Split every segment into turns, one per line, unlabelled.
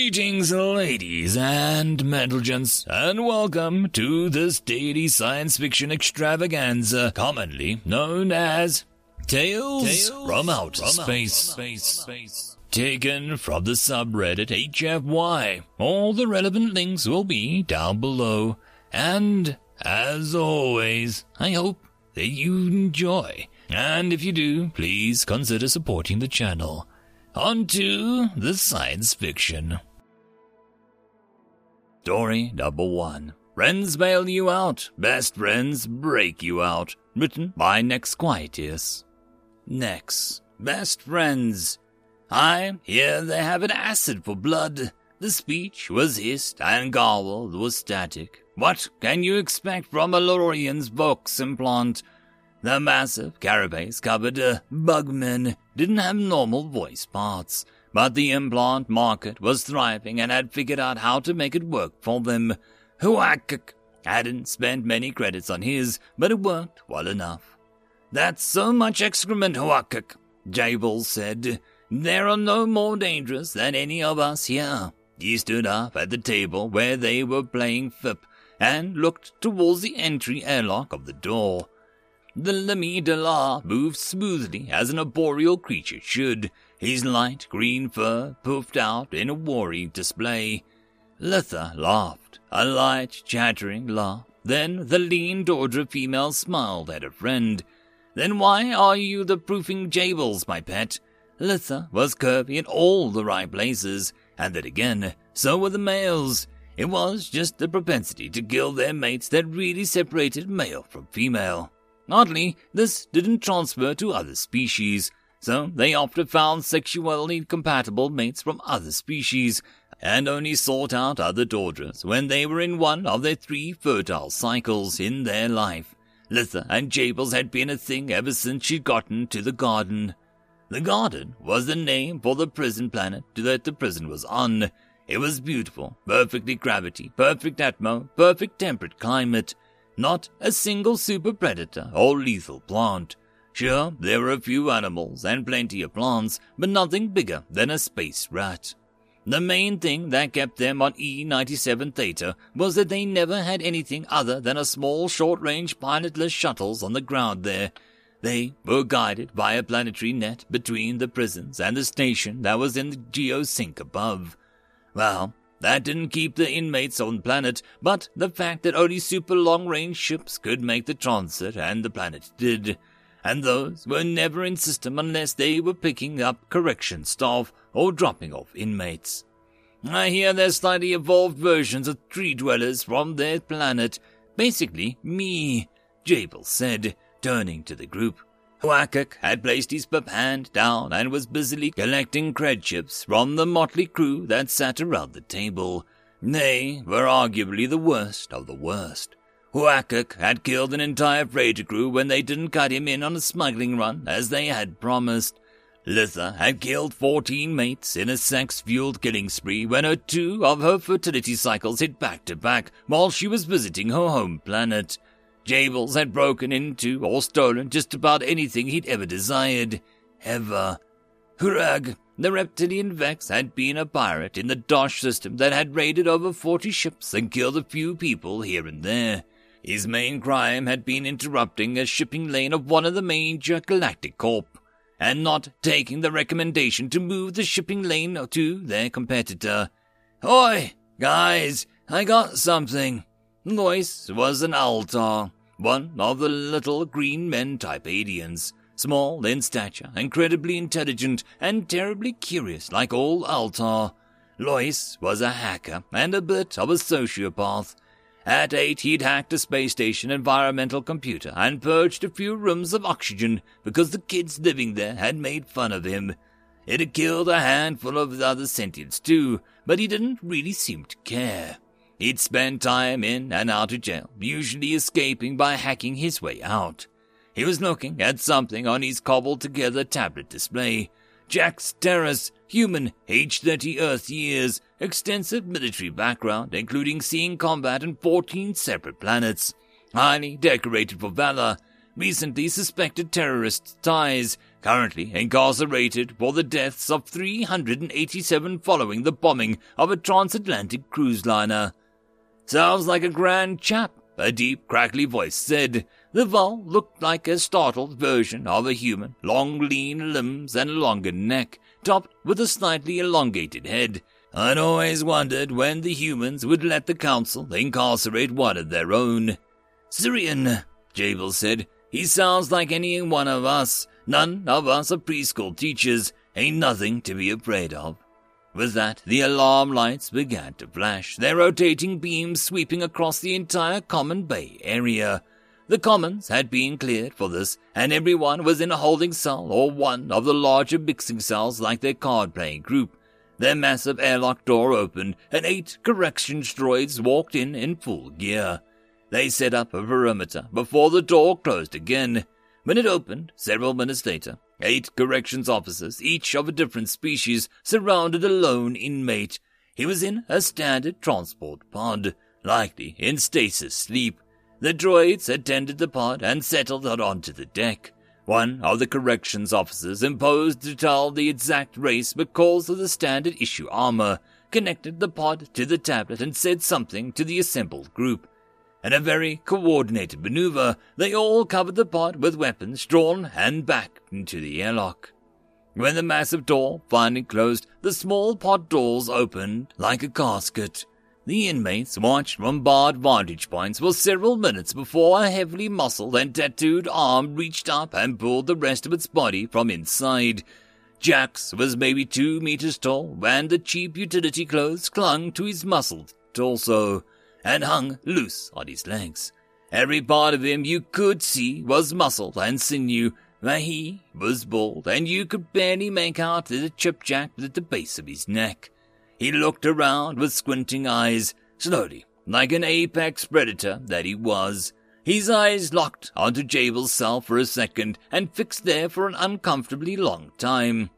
Greetings, ladies and gents, and welcome to this daily science fiction extravaganza, commonly known as Tales, Tales from Outer from Space. Space. Space. Taken from the subreddit HFY. All the relevant links will be down below. And, as always, I hope that you enjoy. And if you do, please consider supporting the channel. On to the science fiction. Story number one. Friends bail you out, best friends break you out. Written by Nex Quietus. Nex, best friends. I hear they have an acid for blood. The speech was hissed and garbled was static. What can you expect from a Lorian's vox implant? The massive carapace covered uh, bugmen didn't have normal voice parts, but the implant market was thriving and had figured out how to make it work for them. Huakuk hadn't spent many credits on his, but it worked well enough. That's so much excrement, Huakuk, Jabel said. They're no more dangerous than any of us here. He stood up at the table where they were playing FIP and looked towards the entry airlock of the door. The Lamy de la moved smoothly as an arboreal creature should, his light green fur puffed out in a worry display. Litha laughed, a light, chattering laugh. Then the lean Dordra female smiled at her friend. Then why are you the proofing jables, my pet? Litha was curvy in all the right places, and then again, so were the males. It was just the propensity to kill their mates that really separated male from female. Oddly, this didn't transfer to other species, so they often found sexually compatible mates from other species, and only sought out other daughters when they were in one of their three fertile cycles in their life. Litha and Jables had been a thing ever since she'd gotten to the garden. The garden was the name for the prison planet that the prison was on. It was beautiful, perfectly gravity, perfect atmo, perfect temperate climate, not a single super predator or lethal plant. Sure, there were a few animals and plenty of plants, but nothing bigger than a space rat. The main thing that kept them on E97 Theta was that they never had anything other than a small short-range pilotless shuttles on the ground there. They were guided by a planetary net between the prisons and the station that was in the geosync above. Well, that didn't keep the inmates on planet, but the fact that only super long range ships could make the transit and the planet did. And those were never in system unless they were picking up correction staff or dropping off inmates. I hear they're slightly evolved versions of tree dwellers from their planet. Basically, me, Jabel said, turning to the group. Huakuk had placed his pip hand down and was busily collecting cred chips from the motley crew that sat around the table. They were arguably the worst of the worst. Huakuk had killed an entire freighter crew when they didn't cut him in on a smuggling run as they had promised. Litha had killed 14 mates in a sex-fueled killing spree when her two of her fertility cycles hit back to back while she was visiting her home planet. Jables had broken into or stolen just about anything he'd ever desired. Ever. Hurag, the reptilian Vex, had been a pirate in the Dosh system that had raided over 40 ships and killed a few people here and there. His main crime had been interrupting a shipping lane of one of the major Galactic Corp, and not taking the recommendation to move the shipping lane to their competitor. Oi, guys, I got something. Lois was an Altar, one of the little green men type aliens, small in stature, incredibly intelligent, and terribly curious like all Altar. Lois was a hacker and a bit of a sociopath. At eight, he'd hacked a space station environmental computer and purged a few rooms of oxygen because the kids living there had made fun of him. It had killed a handful of other sentients too, but he didn't really seem to care. He'd spend time in and out of jail, usually escaping by hacking his way out. He was looking at something on his cobbled together tablet display. Jax Terrace, human, age 30 Earth years, extensive military background, including seeing combat on 14 separate planets, highly decorated for valor, recently suspected terrorist ties, currently incarcerated for the deaths of 387 following the bombing of a transatlantic cruise liner. Sounds like a grand chap, a deep, crackly voice said. The Vol looked like a startled version of a human, long, lean limbs and a longer neck, topped with a slightly elongated head. I'd always wondered when the humans would let the Council incarcerate one of their own. Syrian, Jabel said. He sounds like any one of us. None of us are preschool teachers. Ain't nothing to be afraid of. With that, the alarm lights began to flash, their rotating beams sweeping across the entire Common Bay area. The commons had been cleared for this, and everyone was in a holding cell or one of the larger mixing cells like their card-playing group. Their massive airlock door opened, and eight corrections droids walked in in full gear. They set up a perimeter before the door closed again. When it opened, several minutes later, eight corrections officers, each of a different species, surrounded a lone inmate. He was in a standard transport pod, likely in stasis sleep. The droids attended the pod and settled it onto the deck. One of the corrections officers imposed to tell the exact race because of the standard issue armor, connected the pod to the tablet and said something to the assembled group. In a very coordinated maneuver, they all covered the pod with weapons drawn and back into the airlock. When the massive door finally closed, the small pod doors opened like a casket. The inmates watched from barred vantage points for several minutes before a heavily muscled and tattooed arm reached up and pulled the rest of its body from inside. Jax was maybe two meters tall, and the cheap utility clothes clung to his muscled torso and hung loose on his legs. Every part of him you could see was muscle and sinew, but he was bald, and you could barely make out the chipjack at the base of his neck. He looked around with squinting eyes, slowly, like an apex predator that he was. His eyes locked onto Jabel's cell for a second and fixed there for an uncomfortably long time.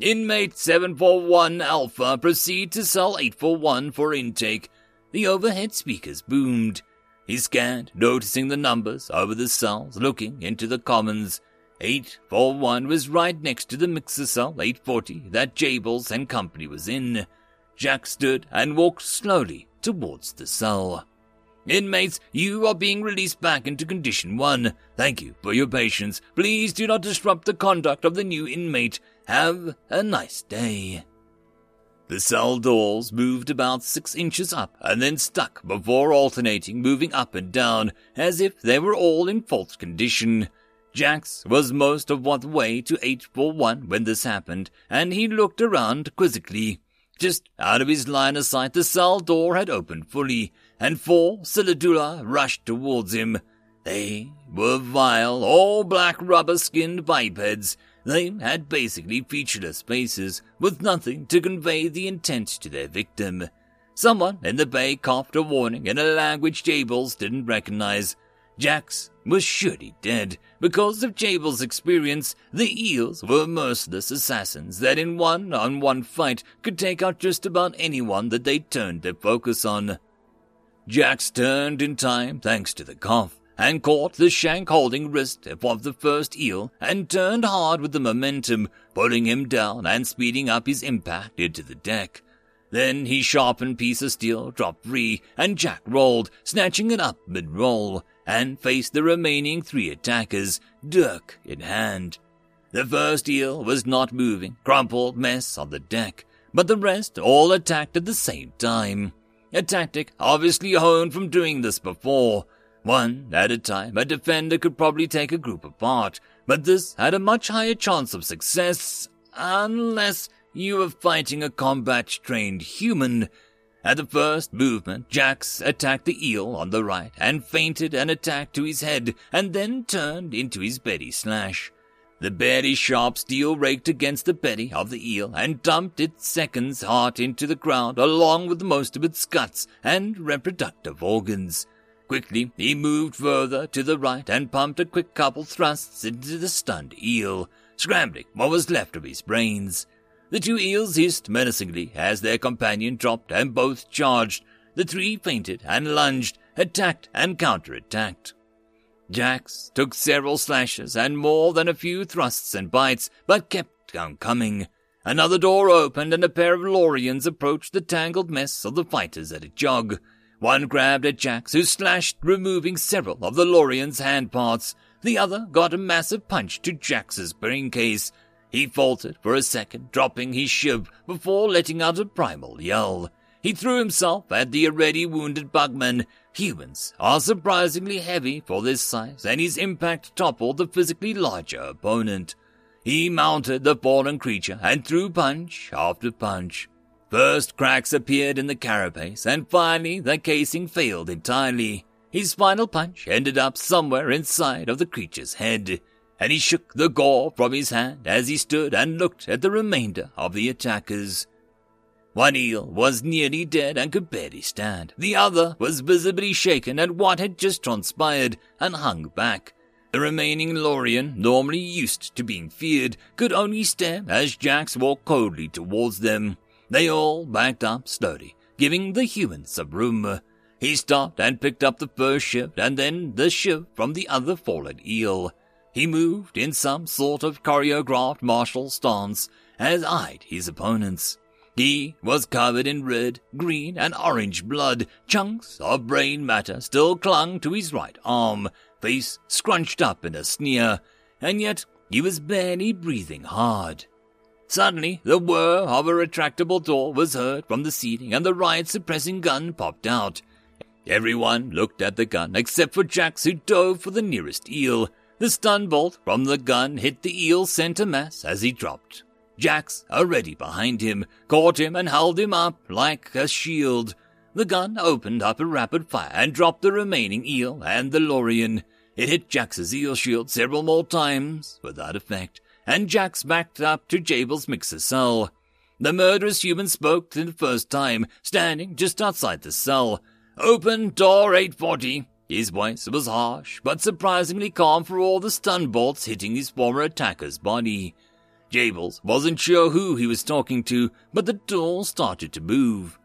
Inmate 741 Alpha proceed to cell 841 for intake, the overhead speakers boomed. He scanned, noticing the numbers over the cells, looking into the commons. 841 was right next to the mixer cell 840 that Jables and company was in. Jack stood and walked slowly towards the cell. Inmates, you are being released back into condition one. Thank you for your patience. Please do not disrupt the conduct of the new inmate. Have a nice day. The cell doors moved about six inches up and then stuck before alternating, moving up and down as if they were all in false condition. Jax was most of what way to 841 when this happened, and he looked around quizzically. Just out of his line of sight, the cell door had opened fully, and four Silidula rushed towards him. They were vile, all black rubber-skinned bipeds they had basically featureless faces, with nothing to convey the intent to their victim. Someone in the bay coughed a warning in a language Jables didn't recognize. Jax was surely dead. Because of Jabel's experience, the eels were merciless assassins that in one-on-one fight could take out just about anyone that they turned their focus on. Jax turned in time thanks to the cough and caught the shank holding wrist of the first eel and turned hard with the momentum, pulling him down and speeding up his impact into the deck. Then he sharpened piece of steel, dropped free, and Jack rolled, snatching it up mid-roll, and faced the remaining three attackers, dirk in hand. The first eel was not moving, crumpled mess on the deck, but the rest all attacked at the same time. A tactic obviously honed from doing this before, one at a time, a defender could probably take a group apart, but this had a much higher chance of success unless you were fighting a combat-trained human. At the first movement, Jax attacked the eel on the right and feinted an attack to his head and then turned into his belly slash. The very sharp steel raked against the belly of the eel and dumped its second's heart into the ground along with most of its guts and reproductive organs. Quickly, he moved further to the right and pumped a quick couple thrusts into the stunned eel, scrambling what was left of his brains. The two eels hissed menacingly as their companion dropped and both charged. The three feinted and lunged, attacked and counterattacked. Jax took several slashes and more than a few thrusts and bites, but kept on coming. Another door opened and a pair of Lorians approached the tangled mess of the fighters at a jog. One grabbed at Jax, who slashed, removing several of the Lorian's hand parts. The other got a massive punch to Jax's brain case. He faltered for a second, dropping his shiv before letting out a primal yell. He threw himself at the already wounded bugman. Humans are surprisingly heavy for this size, and his impact toppled the physically larger opponent. He mounted the fallen creature and threw punch after punch. First cracks appeared in the carapace, and finally the casing failed entirely. His final punch ended up somewhere inside of the creature's head, and he shook the gore from his hand as he stood and looked at the remainder of the attackers. One eel was nearly dead and could barely stand. The other was visibly shaken at what had just transpired and hung back. The remaining Lorian, normally used to being feared, could only stare as Jax walked coldly towards them. They all backed up slowly, giving the humans some room. He stopped and picked up the first ship and then the ship from the other fallen eel. He moved in some sort of choreographed martial stance as eyed his opponents. He was covered in red, green, and orange blood. Chunks of brain matter still clung to his right arm, face scrunched up in a sneer, and yet he was barely breathing hard. Suddenly, the whir of a retractable door was heard from the ceiling, and the riot suppressing gun popped out. Everyone looked at the gun except for Jax, who dove for the nearest eel. The stun bolt from the gun hit the eel's center mass as he dropped. Jax, already behind him, caught him and held him up like a shield. The gun opened up a rapid fire and dropped the remaining eel and the Lorian. It hit Jax's eel shield several more times, without effect, and Jax backed up to Jabel's mixer cell. The murderous human spoke for the first time, standing just outside the cell. Open door 840. His voice was harsh, but surprisingly calm for all the stun bolts hitting his former attacker's body. Jables wasn't sure who he was talking to, but the door started to move.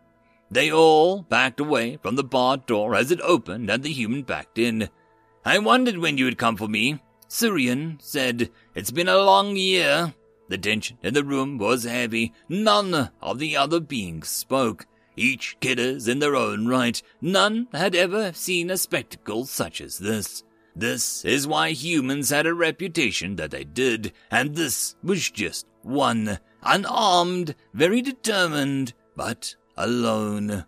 They all backed away from the barred door as it opened and the human backed in. I wondered when you would come for me. Syrian said, It's been a long year. The tension in the room was heavy. None of the other beings spoke. Each killers in their own right. None had ever seen a spectacle such as this. This is why humans had a reputation that they did, and this was just one. Unarmed, very determined, but alone.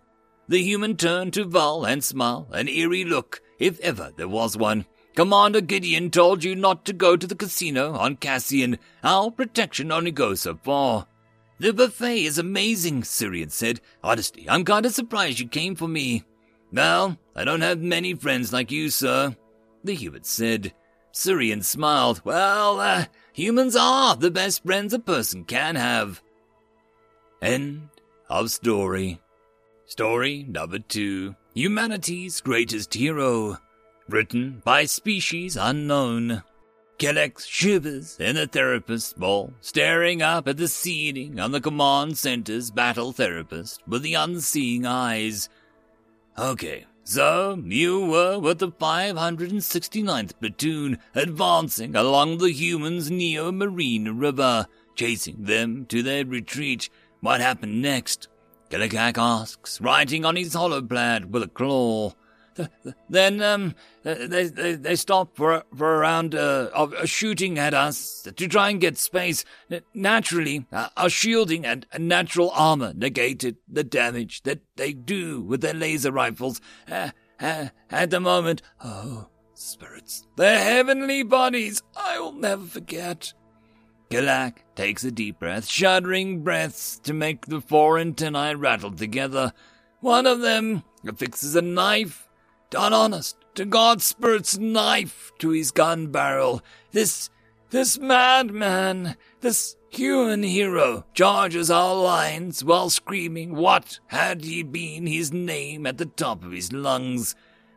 The human turned to Val and smiled, an eerie look, if ever there was one. Commander Gideon told you not to go to the casino on Cassian. Our protection only goes so far. The buffet is amazing, Syrian said. Honestly, I'm kinda surprised you came for me. Well, I don't have many friends like you, sir the human said. Syrian smiled. Well, uh, humans are the best friends a person can have. End of story. Story number two. Humanity's Greatest Hero. Written by Species Unknown. Kelex shivers in the therapist's ball, staring up at the ceiling on the command center's battle therapist with the unseeing eyes. Okay, so, you were with the 569th Platoon, advancing along the humans' Neo Marine River, chasing them to their retreat. What happened next? Killikak asks, writing on his holopad with a claw. Then um, they, they, they stopped for, for a round uh, of shooting at us to try and get space. Naturally, uh, our shielding and natural armor negated the damage that they do with their laser rifles. Uh, uh, at the moment, oh, spirits, their heavenly bodies, I will never forget. Kalak takes a deep breath, shuddering breaths to make the four antennae rattle together. One of them affixes a knife done honest to God's Spirit's knife to his gun barrel. This, this madman, this human hero charges our lines while screaming what had he been his name at the top of his lungs.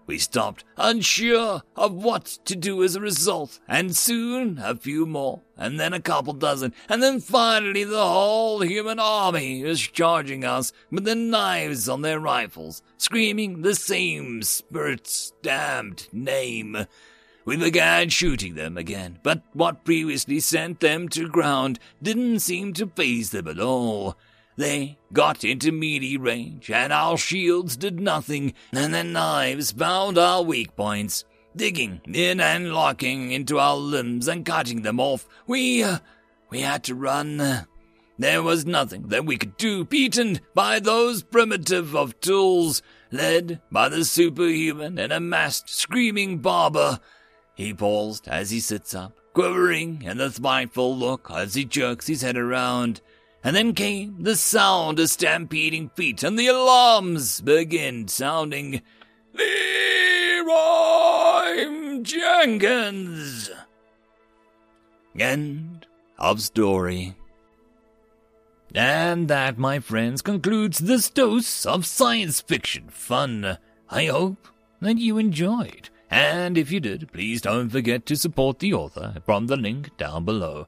We stopped, unsure of what to do as a result, and soon a few more, and then a couple dozen, and then finally the whole human army is charging us with the knives on their rifles, screaming the same spirit's damned name. We began shooting them again, but what previously sent them to ground didn't seem to faze them at all. They got into melee range, and our shields did nothing, and their knives found our weak points, digging in and locking into our limbs and cutting them off. We, uh, we had to run. There was nothing that we could do, beaten by those primitive of tools, led by the superhuman and a masked, screaming barber. He paused as he sits up, quivering in the spiteful look as he jerks his head around. And then came the sound of stampeding feet, and the alarms began sounding. Leroy Jenkins! End of story. And that, my friends, concludes this dose of science fiction fun. I hope that you enjoyed. And if you did, please don't forget to support the author from the link down below.